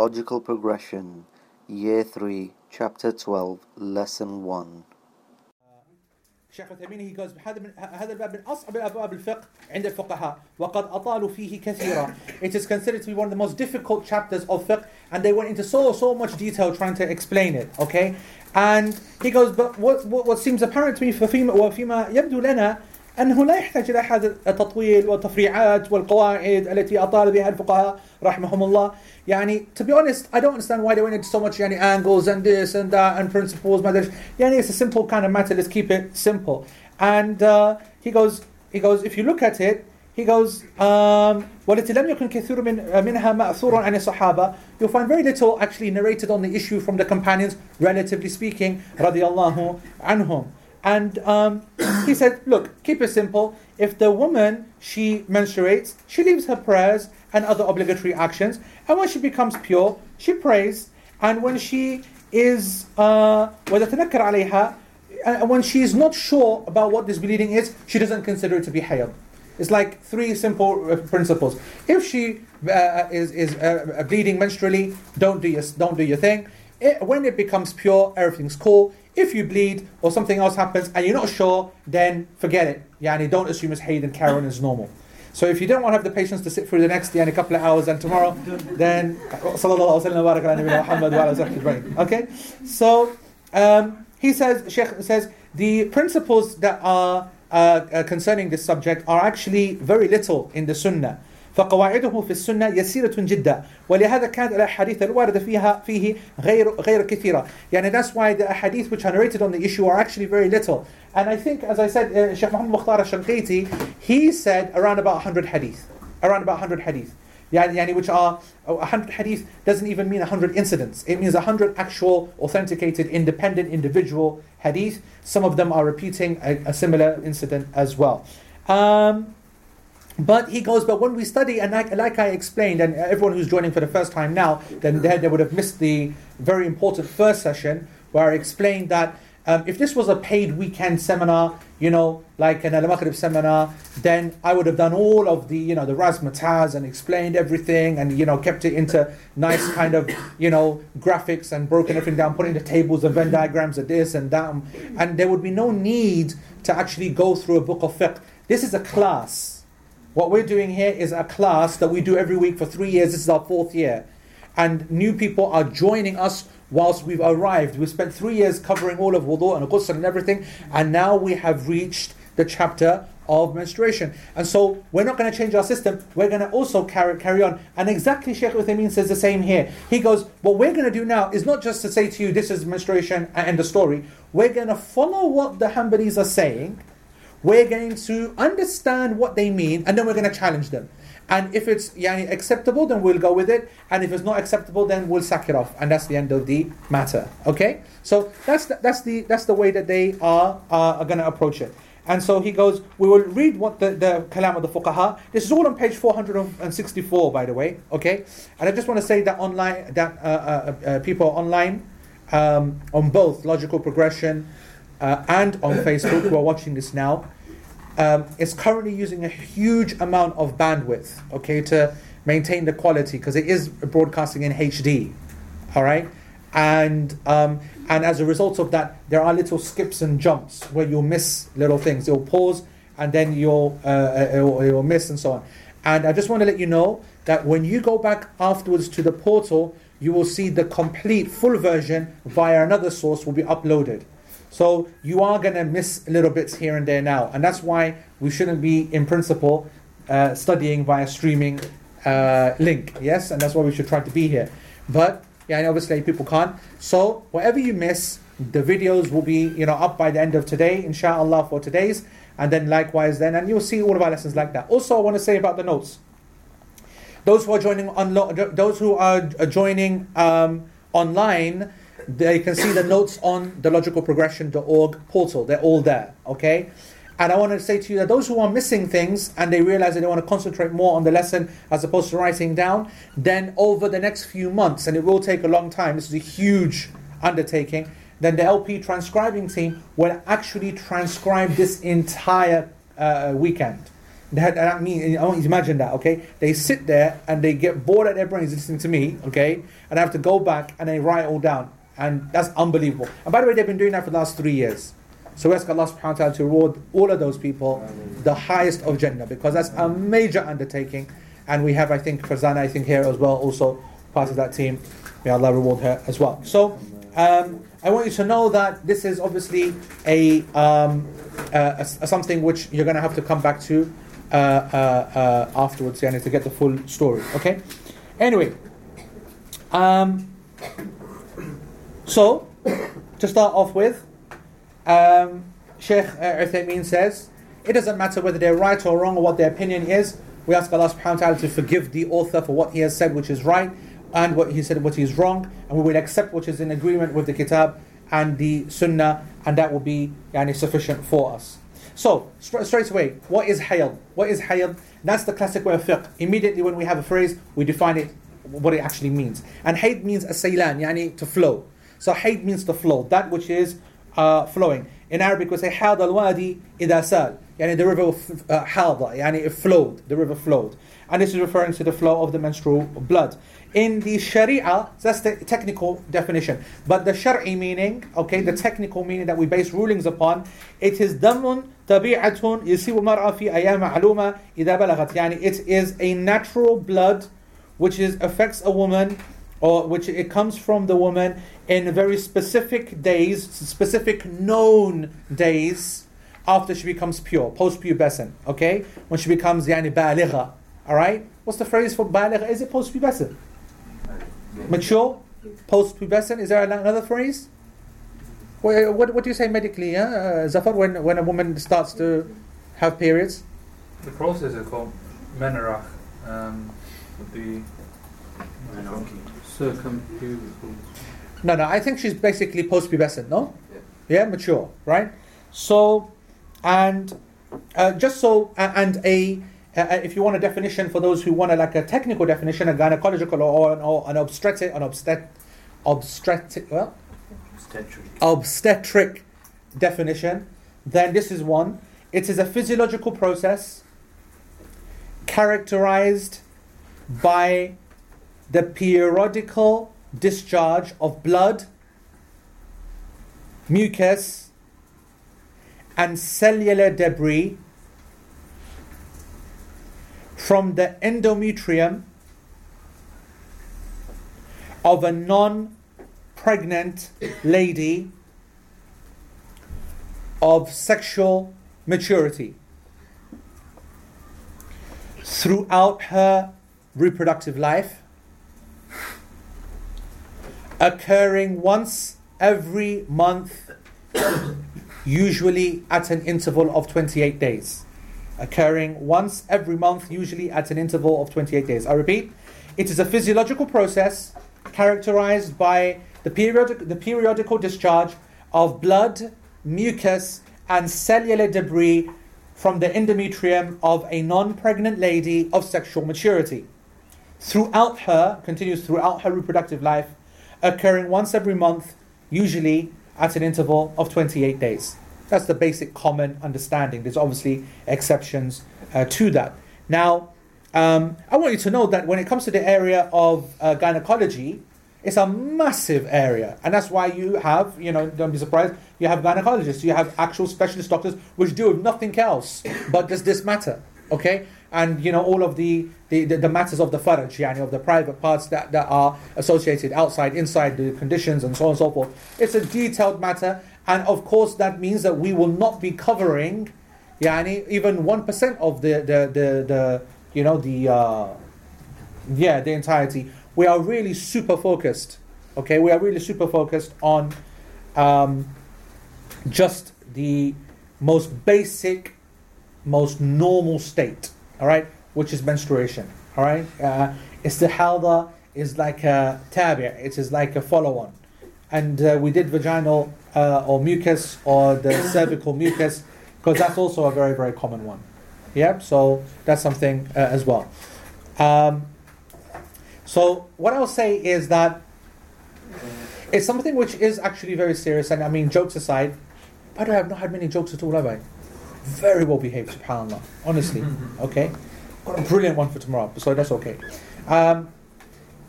Logical Progression, Year 3, Chapter 12, Lesson 1. الشيخ عثيمين he goes هذا من هذا الباب من اصعب الابواب الفقه عند الفقهاء وقد اطالوا فيه كثيرا. It is considered to be one of the most difficult chapters of fiqh and they went into so so much detail trying to explain it. Okay, and he goes but what what, what seems apparent to me فيما وفيما يبدو لنا أنه لا يحتاج إلى هذا التطويل والتفريعات والقواعد التي أطال بها الفقهاء رحمهم الله يعني to be honest I don't understand why they went into so much يعني angles and this and that and principles ما أدري يعني it's a simple kind of matter let's keep it simple and uh, he goes he goes if you look at it he goes um, والتي لم يكن كثير من منها مأثورا عن الصحابة you'll find very little actually narrated on the issue from the companions relatively speaking رضي الله عنهم and um, he said, look, keep it simple. If the woman, she menstruates, she leaves her prayers and other obligatory actions. And when she becomes pure, she prays. And when she is, uh, وَتَتَنَكَّرْ عَلَيْهَا and when she is not sure about what this bleeding is, she doesn't consider it to be hayd. It's like three simple uh, principles. If she uh, is, is uh, bleeding menstrually, don't do your, don't do your thing. It, when it becomes pure, everything's cool. If you bleed or something else happens and you're not sure, then forget it. Yani don't assume it's Hayd and Karen is normal. So if you don't want to have the patience to sit through the next yani, couple of hours and tomorrow, then Okay? So um, he says, Sheikh says, the principles that are uh, uh, concerning this subject are actually very little in the Sunnah. فقواعده في السنة يسيرة جدا ولهذا كانت الأحاديث الواردة فيها فيه غير غير كثيرة يعني that's why the ahadith which are narrated on the issue are actually very little and I think as I said uh, Sheikh Muhammad Mukhtar al-Shanqiti he said around about 100 hadith around about 100 hadith يعني, يعني which are 100 hadith doesn't even mean 100 incidents it means 100 actual authenticated independent individual hadith some of them are repeating a, a similar incident as well um, but he goes, but when we study, and like, like, I explained, and everyone who's joining for the first time now, then they, they would have missed the very important first session where I explained that um, if this was a paid weekend seminar, you know, like an al seminar, then I would have done all of the, you know, the razzmatazz and explained everything and, you know, kept it into nice kind of, you know, graphics and broken everything down, putting the tables and Venn diagrams of this and that. And there would be no need to actually go through a book of fiqh. This is a class. What we're doing here is a class that we do every week for three years. This is our fourth year. And new people are joining us whilst we've arrived. We spent three years covering all of wudu and ghusl and everything. And now we have reached the chapter of menstruation. And so we're not going to change our system. We're going to also carry, carry on. And exactly Sheikh Uthaymeen says the same here. He goes, what we're going to do now is not just to say to you, this is menstruation and the story. We're going to follow what the Hanbalis are saying we're going to understand what they mean and then we're going to challenge them. And if it's yani, acceptable, then we'll go with it. And if it's not acceptable, then we'll sack it off. And that's the end of the matter. Okay? So that's the, that's the, that's the way that they are, uh, are going to approach it. And so he goes, we will read what the, the kalam of the fuqaha. This is all on page 464, by the way. Okay? And I just want to say that online, that uh, uh, uh people online, um, on both logical progression, uh, and on Facebook who are watching this now um, is currently using a huge amount of bandwidth, okay, to maintain the quality because it is broadcasting in HD, all right, and um, and as a result of that, there are little skips and jumps where you'll miss little things. You'll pause and then you'll uh, you'll, you'll miss and so on. And I just want to let you know that when you go back afterwards to the portal, you will see the complete full version via another source will be uploaded. So you are going to miss little bits here and there now. And that's why we shouldn't be, in principle, uh, studying via streaming uh, link. Yes? And that's why we should try to be here. But, yeah, and obviously people can't. So whatever you miss, the videos will be, you know, up by the end of today, inshallah, for today's. And then likewise then, and you'll see all of our lessons like that. Also, I want to say about the notes. Those who are joining those who are joining um, online, they can see the notes on the logicalprogression.org portal. They're all there, okay? And I want to say to you that those who are missing things and they realize that they want to concentrate more on the lesson as opposed to writing down, then over the next few months, and it will take a long time, this is a huge undertaking, then the LP transcribing team will actually transcribe this entire uh, weekend. Had, I mean, I want you to imagine that, okay? They sit there and they get bored at their brains listening to me, okay? And I have to go back and they write it all down. And that's unbelievable. And by the way, they've been doing that for the last three years. So we ask Allah subhanahu wa ta'ala to reward all of those people the highest of Jannah because that's a major undertaking. And we have, I think, Farzana, I think, here as well, also part of that team. May Allah reward her as well. So um, I want you to know that this is obviously a, um, uh, a, a something which you're going to have to come back to uh, uh, uh, afterwards yeah, to get the full story. Okay? Anyway. Um, so, to start off with, um, Sheikh uh, Uthaymeen says, it doesn't matter whether they're right or wrong or what their opinion is. We ask Allah subhanahu wa ta'ala to forgive the author for what he has said which is right and what he said what is wrong and we will accept what is in agreement with the kitab and the sunnah and that will be yani, sufficient for us. So, straight away, what is hayal? What is hayal? That's the classic way of fiqh. Immediately when we have a phrase, we define it, what it actually means. And hayd means a saylan, yani to flow. So haid means the flow, that which is uh, flowing. In Arabic, we say had al wadi idasal, yani the river uh, hada, yani it flowed, the river flowed. And this is referring to the flow of the menstrual blood. In the Sharia, that's the technical definition. But the Shari meaning, okay, the technical meaning that we base rulings upon, it is damun tabi'atun yusibu mar'a fi ayam ma'luma idha balagat. Yani it is a natural blood which is affects a woman or which it comes from the woman in very specific days, specific known days after she becomes pure, post-pubescent, okay? When she becomes yani baligha, all right? What's the phrase for baligha? Is it post-pubescent? Mature? Post-pubescent? Is there another phrase? What, what, what do you say medically, yeah? uh, Zafar, when, when a woman starts to have periods? The process is called menarche. Um, the circumpubical. No, no, I think she's basically post-pubescent, no? Yeah, mature, right? So, and uh, just so, uh, and a, uh, if you want a definition for those who want a, like a technical definition, a gynecological or, or, or an obstetric, an obstet, obstetric, well, Obstetric. obstetric definition, then this is one. It is a physiological process characterized by the periodical discharge of blood, mucus, and cellular debris from the endometrium of a non pregnant lady of sexual maturity throughout her reproductive life, occurring once every month, usually at an interval of 28 days. Occurring once every month, usually at an interval of 28 days. I repeat, it is a physiological process characterized by the, periodic, the periodical discharge of blood, mucus, and cellular debris from the endometrium of a non pregnant lady of sexual maturity. Throughout her, continues throughout her reproductive life, occurring once every month, usually at an interval of 28 days. That's the basic common understanding. There's obviously exceptions uh, to that. Now, um, I want you to know that when it comes to the area of uh, gynecology, it's a massive area, and that's why you have, you know, don't be surprised, you have gynecologists, you have actual specialist doctors which do nothing else but does this matter, okay? And you know all of the the, the, the matters of the faraj, yani of the private parts that, that are associated outside, inside the conditions, and so on and so forth. It's a detailed matter, and of course that means that we will not be covering, yani even one percent of the the the, the you know the uh, yeah the entirety we are really super focused. Okay, we are really super focused on um, just the most basic, most normal state. All right, which is menstruation. All right, uh, istihada is like a tabi. It is like a follow-on, and uh, we did vaginal uh, or mucus or the cervical mucus because that's also a very very common one. Yeah, so that's something uh, as well. Um, so what I'll say is that it's something which is actually very serious, and I mean, jokes aside, by the way, I've not had many jokes at all, have I? Very well behaved, subhanAllah. Honestly. Okay? Got a brilliant one for tomorrow, so that's okay. Um,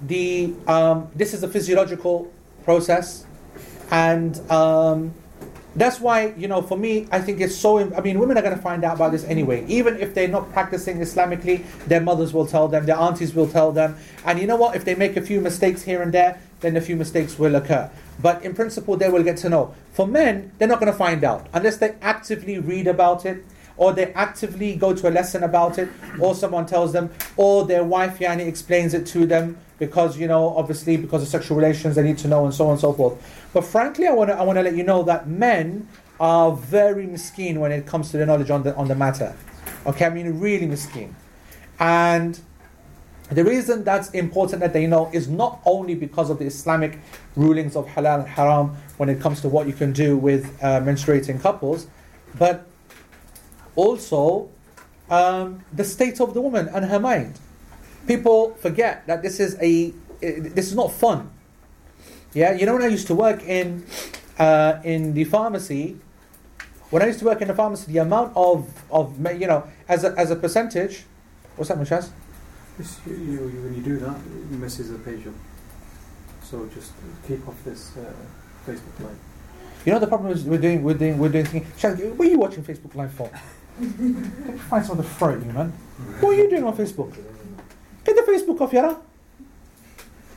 the, um, this is a physiological process, and um, that's why, you know, for me, I think it's so. I mean, women are going to find out about this anyway. Even if they're not practicing Islamically, their mothers will tell them, their aunties will tell them. And you know what? If they make a few mistakes here and there, then a few mistakes will occur. But in principle, they will get to know. For men, they're not going to find out unless they actively read about it, or they actively go to a lesson about it, or someone tells them, or their wife Yani explains it to them because you know, obviously, because of sexual relations, they need to know, and so on and so forth. But frankly, I want to I want to let you know that men are very miskeen when it comes to the knowledge on the on the matter. Okay, I mean really miskeen, and the reason that's important that they know is not only because of the Islamic rulings of halal and haram when it comes to what you can do with uh, menstruating couples, but also um, the state of the woman and her mind. People forget that this is a this is not fun. Yeah, you know when I used to work in uh, in the pharmacy, when I used to work in the pharmacy, the amount of of you know as a, as a percentage, what's that, Mushaz? This, you, you, when you do that, it misses the page up. So just keep off this uh, Facebook Live. You know the problem is we're doing we're doing we're doing. Thing. Shaz, what are you watching Facebook Live for? Find something to throw at you, man. What are you doing on Facebook? Get the Facebook off, Yara.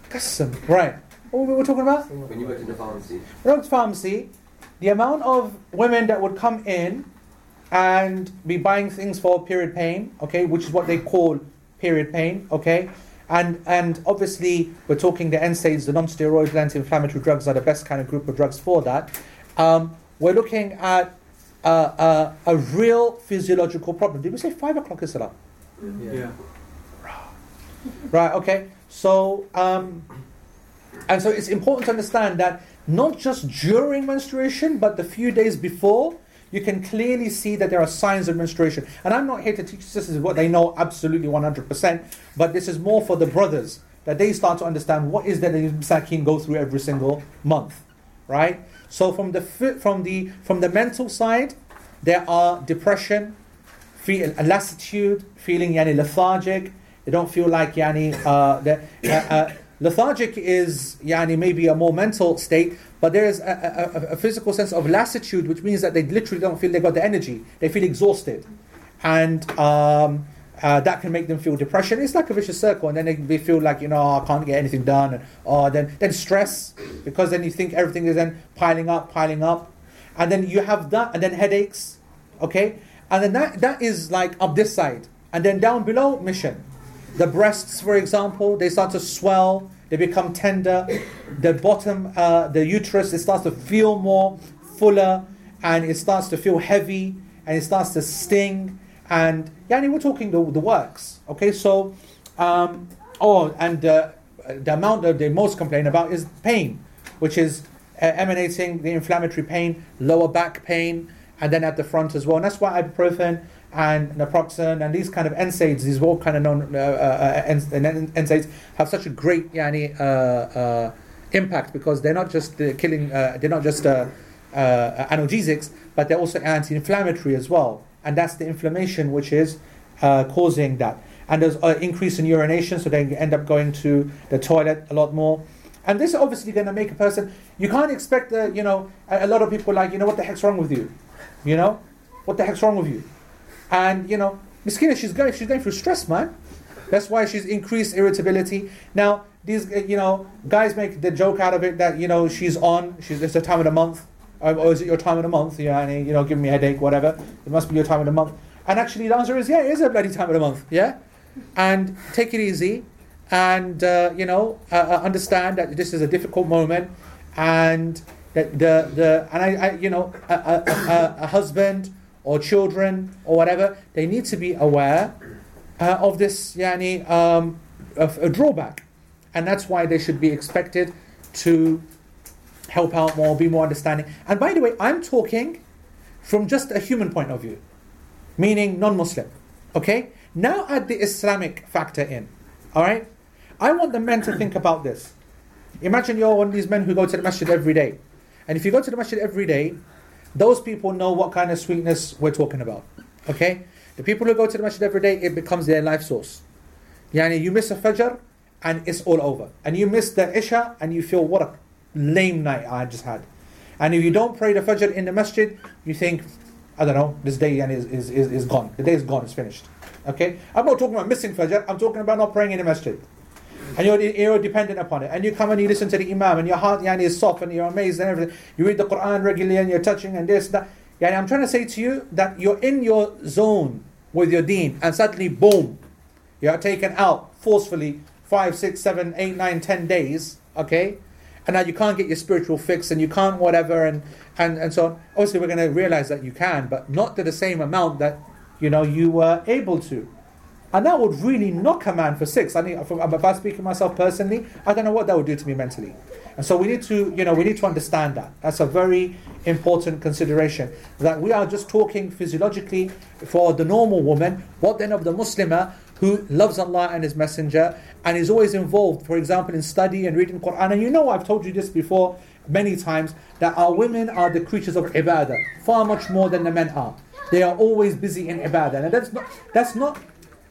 Custom. Right. What were we talking about? When you worked in the pharmacy. Rogues Pharmacy, the amount of women that would come in and be buying things for period pain, okay, which is what they call period pain, okay, and and obviously we're talking the NSAIDs, the non-steroidal anti-inflammatory drugs are the best kind of group of drugs for that. Um, we're looking at uh, uh, a real physiological problem. Did we say five o'clock is up? Yeah. Right. Okay. So. Um, and so it's important to understand that not just during menstruation, but the few days before, you can clearly see that there are signs of menstruation. And I'm not here to teach sisters what they know absolutely 100%, but this is more for the brothers that they start to understand what is that the masakin go through every single month, right? So from the from the from the mental side, there are depression, feel lassitude, feeling yani lethargic. They don't feel like yani uh, uh, uh, Lethargic is yani, maybe a more mental state, but there is a, a, a, physical sense of lassitude, which means that they literally don't feel they got the energy. They feel exhausted. And um, uh, that can make them feel depression. It's like a vicious circle, and then they, they feel like, you know, oh, I can't get anything done. And oh, then, then stress, because then you think everything is then piling up, piling up. And then you have that, and then headaches, okay? And then that, that is like up this side. And then down below, mission. The breasts, for example, they start to swell, they become tender. The bottom, uh, the uterus, it starts to feel more fuller and it starts to feel heavy and it starts to sting. And yeah, we're talking the, the works. Okay, so, um, oh, and uh, the amount that they most complain about is pain, which is uh, emanating the inflammatory pain, lower back pain, and then at the front as well. And that's why ibuprofen and naproxen and these kind of NSAIDs, these all kind of known uh, uh, NSAIDs have such a great yani, uh, uh, impact because they're not just uh, killing, uh, they're not just analgesics, but they're also anti-inflammatory as well. And that's the inflammation which is causing that. And there's an increase in urination, so they end up going to the toilet a lot more. And this is obviously going to make a person. You can't expect, uh, you know, a, a lot of people like, you know, what the heck's wrong with you? You know, what the heck's wrong with you? And you know, Miskina, she's going, she's going through stress, man. That's why she's increased irritability. Now, these, uh, you know, guys make the joke out of it that you know she's on, she's it's the time of the month, or, or is it your time of the month? Yeah, and you know, give me a headache, whatever. It must be your time of the month. And actually, the answer is yeah, it is a bloody time of the month. Yeah, and take it easy, and uh, you know, uh, uh understand that this is a difficult moment, and that the the and I, I you know, a, a, a, a husband or children or whatever, they need to be aware uh, of this yani, um, of a drawback. And that's why they should be expected to help out more, be more understanding. And by the way, I'm talking from just a human point of view, meaning non Muslim. Okay? Now add the Islamic factor in. All right? I want the men to think about this. Imagine you're one of these men who go to the masjid every day. And if you go to the masjid every day, those people know what kind of sweetness we're talking about. Okay? The people who go to the masjid every day, it becomes their life source. Yani you miss a fajr and it's all over. And you miss the isha and you feel what a lame night I just had. And if you don't pray the fajr in the masjid, you think, I don't know, this day is, is, is, is gone. The day is gone, it's finished. Okay? I'm not talking about missing fajr, I'm talking about not praying in the masjid. And you're, you're dependent upon it. And you come and you listen to the imam and your heart yani, is soft and you're amazed and everything. You read the Quran regularly and you're touching and this, that. Yani, I'm trying to say to you that you're in your zone with your deen and suddenly, boom, you are taken out forcefully five, six, seven, eight, nine, ten days, okay? And now you can't get your spiritual fix and you can't whatever and, and, and so on. Obviously, we're going to realize that you can, but not to the same amount that, you know, you were able to. And that would really knock a man for six. I mean, if um, I speak of myself personally, I don't know what that would do to me mentally. And so we need to, you know, we need to understand that. That's a very important consideration. That we are just talking physiologically for the normal woman. What then of the Muslimah who loves Allah and His Messenger and is always involved, for example, in study and reading Quran. And you know, I've told you this before many times that our women are the creatures of ibadah, far much more than the men are. They are always busy in ibadah, and that's not. That's not.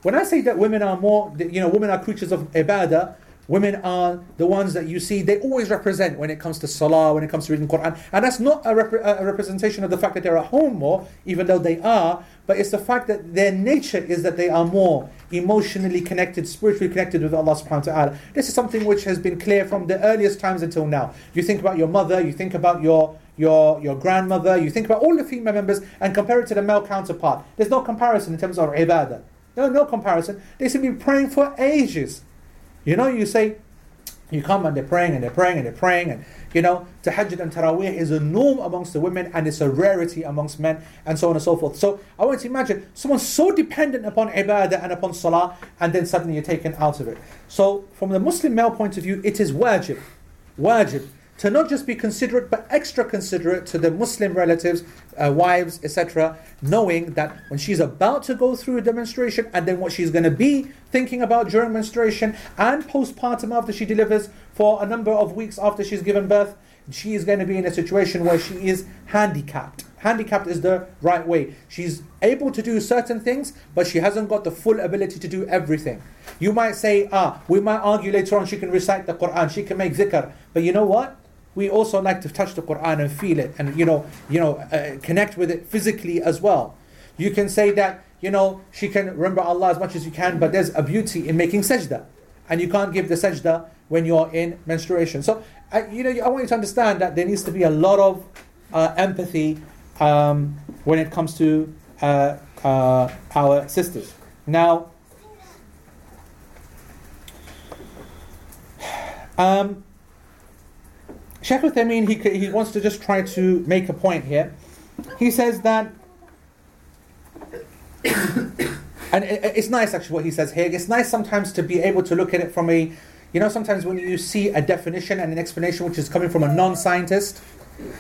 When I say that women are more, you know, women are creatures of ibadah. Women are the ones that you see, they always represent when it comes to salah, when it comes to reading Quran. And that's not a, repre- a, representation of the fact that they're at home more, even though they are, but it's the fact that their nature is that they are more emotionally connected, spiritually connected with Allah subhanahu wa ta'ala. This is something which has been clear from the earliest times until now. You think about your mother, you think about your your your grandmother, you think about all the female members and compare it to the male counterpart. There's no comparison in terms of ibadah. No, no comparison. They to be praying for ages. You know, you say, you come and they're praying and they're praying and they're praying and you know, tahajjud and taraweeh is a norm amongst the women and it's a rarity amongst men and so on and so forth. So I want to imagine someone so dependent upon ibadah and upon salah and then suddenly you're taken out of it. So from the Muslim male point of view, it is wajib, wajib to not just be considerate but extra considerate to the Muslim relatives, uh, wives, etc., knowing that when she's about to go through a demonstration and then what she's going to be thinking about during menstruation and postpartum after she delivers for a number of weeks after she's given birth, she is going to be in a situation where she is handicapped. Handicapped is the right way. She's able to do certain things, but she hasn't got the full ability to do everything. You might say, ah, we might argue later on she can recite the Quran, she can make zikr. But you know what? We also like to touch the Quran and feel it and you know you know uh, connect with it physically as well. You can say that you know she can remember Allah as much as you can, but there's a beauty in making sajda, and you can't give the sajda when you're in menstruation. So you know I want you to understand that there needs to be a lot of uh, empathy um, when it comes to uh, uh, our sisters. Now. Um, Sheikh Uthaymeen, he, he wants to just try to make a point here. He says that, and it's nice actually what he says here. It's nice sometimes to be able to look at it from a, you know, sometimes when you see a definition and an explanation which is coming from a non-scientist,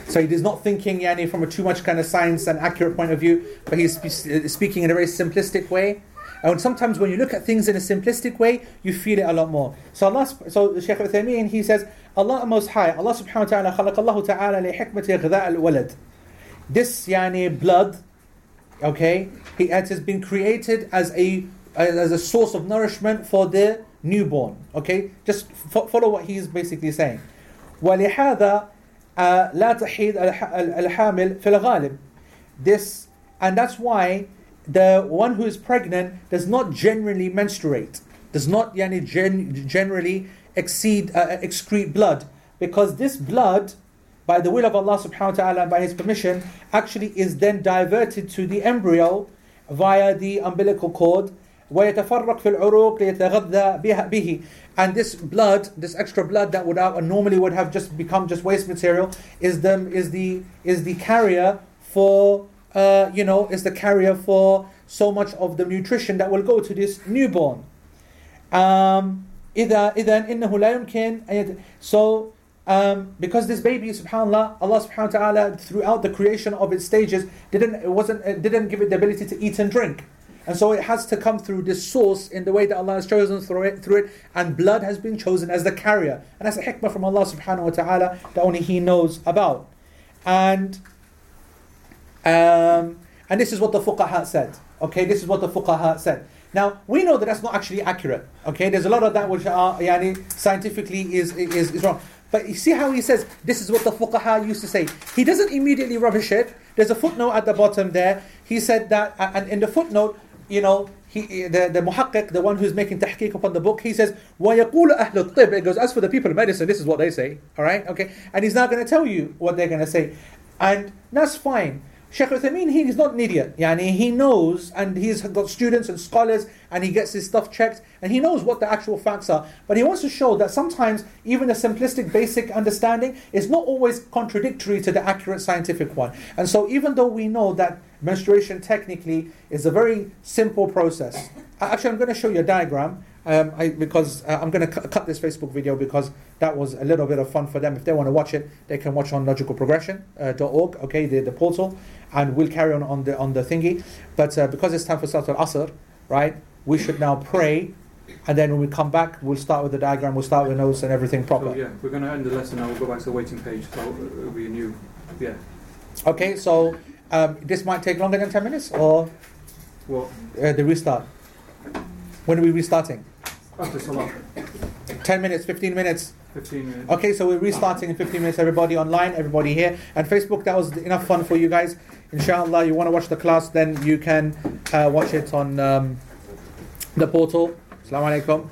so he is not thinking yani, from a too much kind of science and accurate point of view, but he's speaking in a very simplistic way. And sometimes when you look at things in a simplistic way, you feel it a lot more. So Allah, so Shaykh Uthaymeen, he says, Allah Most High, Allah subhanahu wa ta'ala, خلق الله تعالى لحكمة غذاء الولد. This yani blood, okay, it has been created as a as a source of nourishment for the newborn. Okay, just follow what he is basically saying. ولهذا لا تحيد الحامل في الغالب. This and that's why the one who is pregnant does not generally menstruate, does not yani, gen- generally exceed, uh, excrete blood, because this blood, by the will of Allah subhanahu wa ta'ala and by His permission, actually is then diverted to the embryo via the umbilical cord. ويتفرق في العروق ليتغذى به and this blood this extra blood that would have, normally would have just become just waste material is the is the is the carrier for uh, you know, is the carrier for so much of the nutrition that will go to this newborn. Um, إذا إذا إنه لا يمكن so um, because this baby, subhanallah, Allah subhanahu wa ta'ala, throughout the creation of its stages, didn't it wasn't it didn't give it the ability to eat and drink. And so it has to come through this source in the way that Allah has chosen through it, through it, and blood has been chosen as the carrier. And that's a hikmah from Allah subhanahu wa ta'ala that only He knows about. And Um, and this is what the fuqaha said. Okay, this is what the fuqaha said. Now we know that that's not actually accurate. Okay, there's a lot of that which are yani, scientifically is, is is wrong. But you see how he says this is what the fuqaha used to say. He doesn't immediately rubbish it. There's a footnote at the bottom there. He said that, and in the footnote, you know, he, the, the muhaqqiq, the one who's making tahqiq upon the book, he says, وَيَقُولُ أَهْلُ الطِّبِّ It goes, as for the people of medicine, this is what they say. Alright? Okay? And he's now going to tell you what they're going to say. And that's fine. Sheikh Uthaymeen, he is not an idiot. Yani, he knows, and he's got students and scholars, and he gets his stuff checked, and he knows what the actual facts are. But he wants to show that sometimes even a simplistic, basic understanding is not always contradictory to the accurate scientific one. And so, even though we know that menstruation technically is a very simple process, actually, I'm going to show you a diagram. Um, I, because uh, I'm going to cu- cut this Facebook video because that was a little bit of fun for them. If they want to watch it, they can watch on logicalprogression.org, okay, the, the portal, and we'll carry on on the on the thingy. But uh, because it's time for Salat al Asr, right, we should now pray, and then when we come back, we'll start with the diagram, we'll start with notes and everything proper. So, yeah, we're going to end the lesson now. We'll go back to the waiting page. So it'll be a new. Yeah. Okay, so um, this might take longer than 10 minutes or What? uh, the restart? When are we restarting? After Salah. 10 minutes, 15 minutes? 15 minutes. Okay, so we're restarting in 15 minutes. Everybody online, everybody here. And Facebook, that was enough fun for you guys. Inshallah, you want to watch the class, then you can uh, watch it on um, the portal. Assalamu alaikum.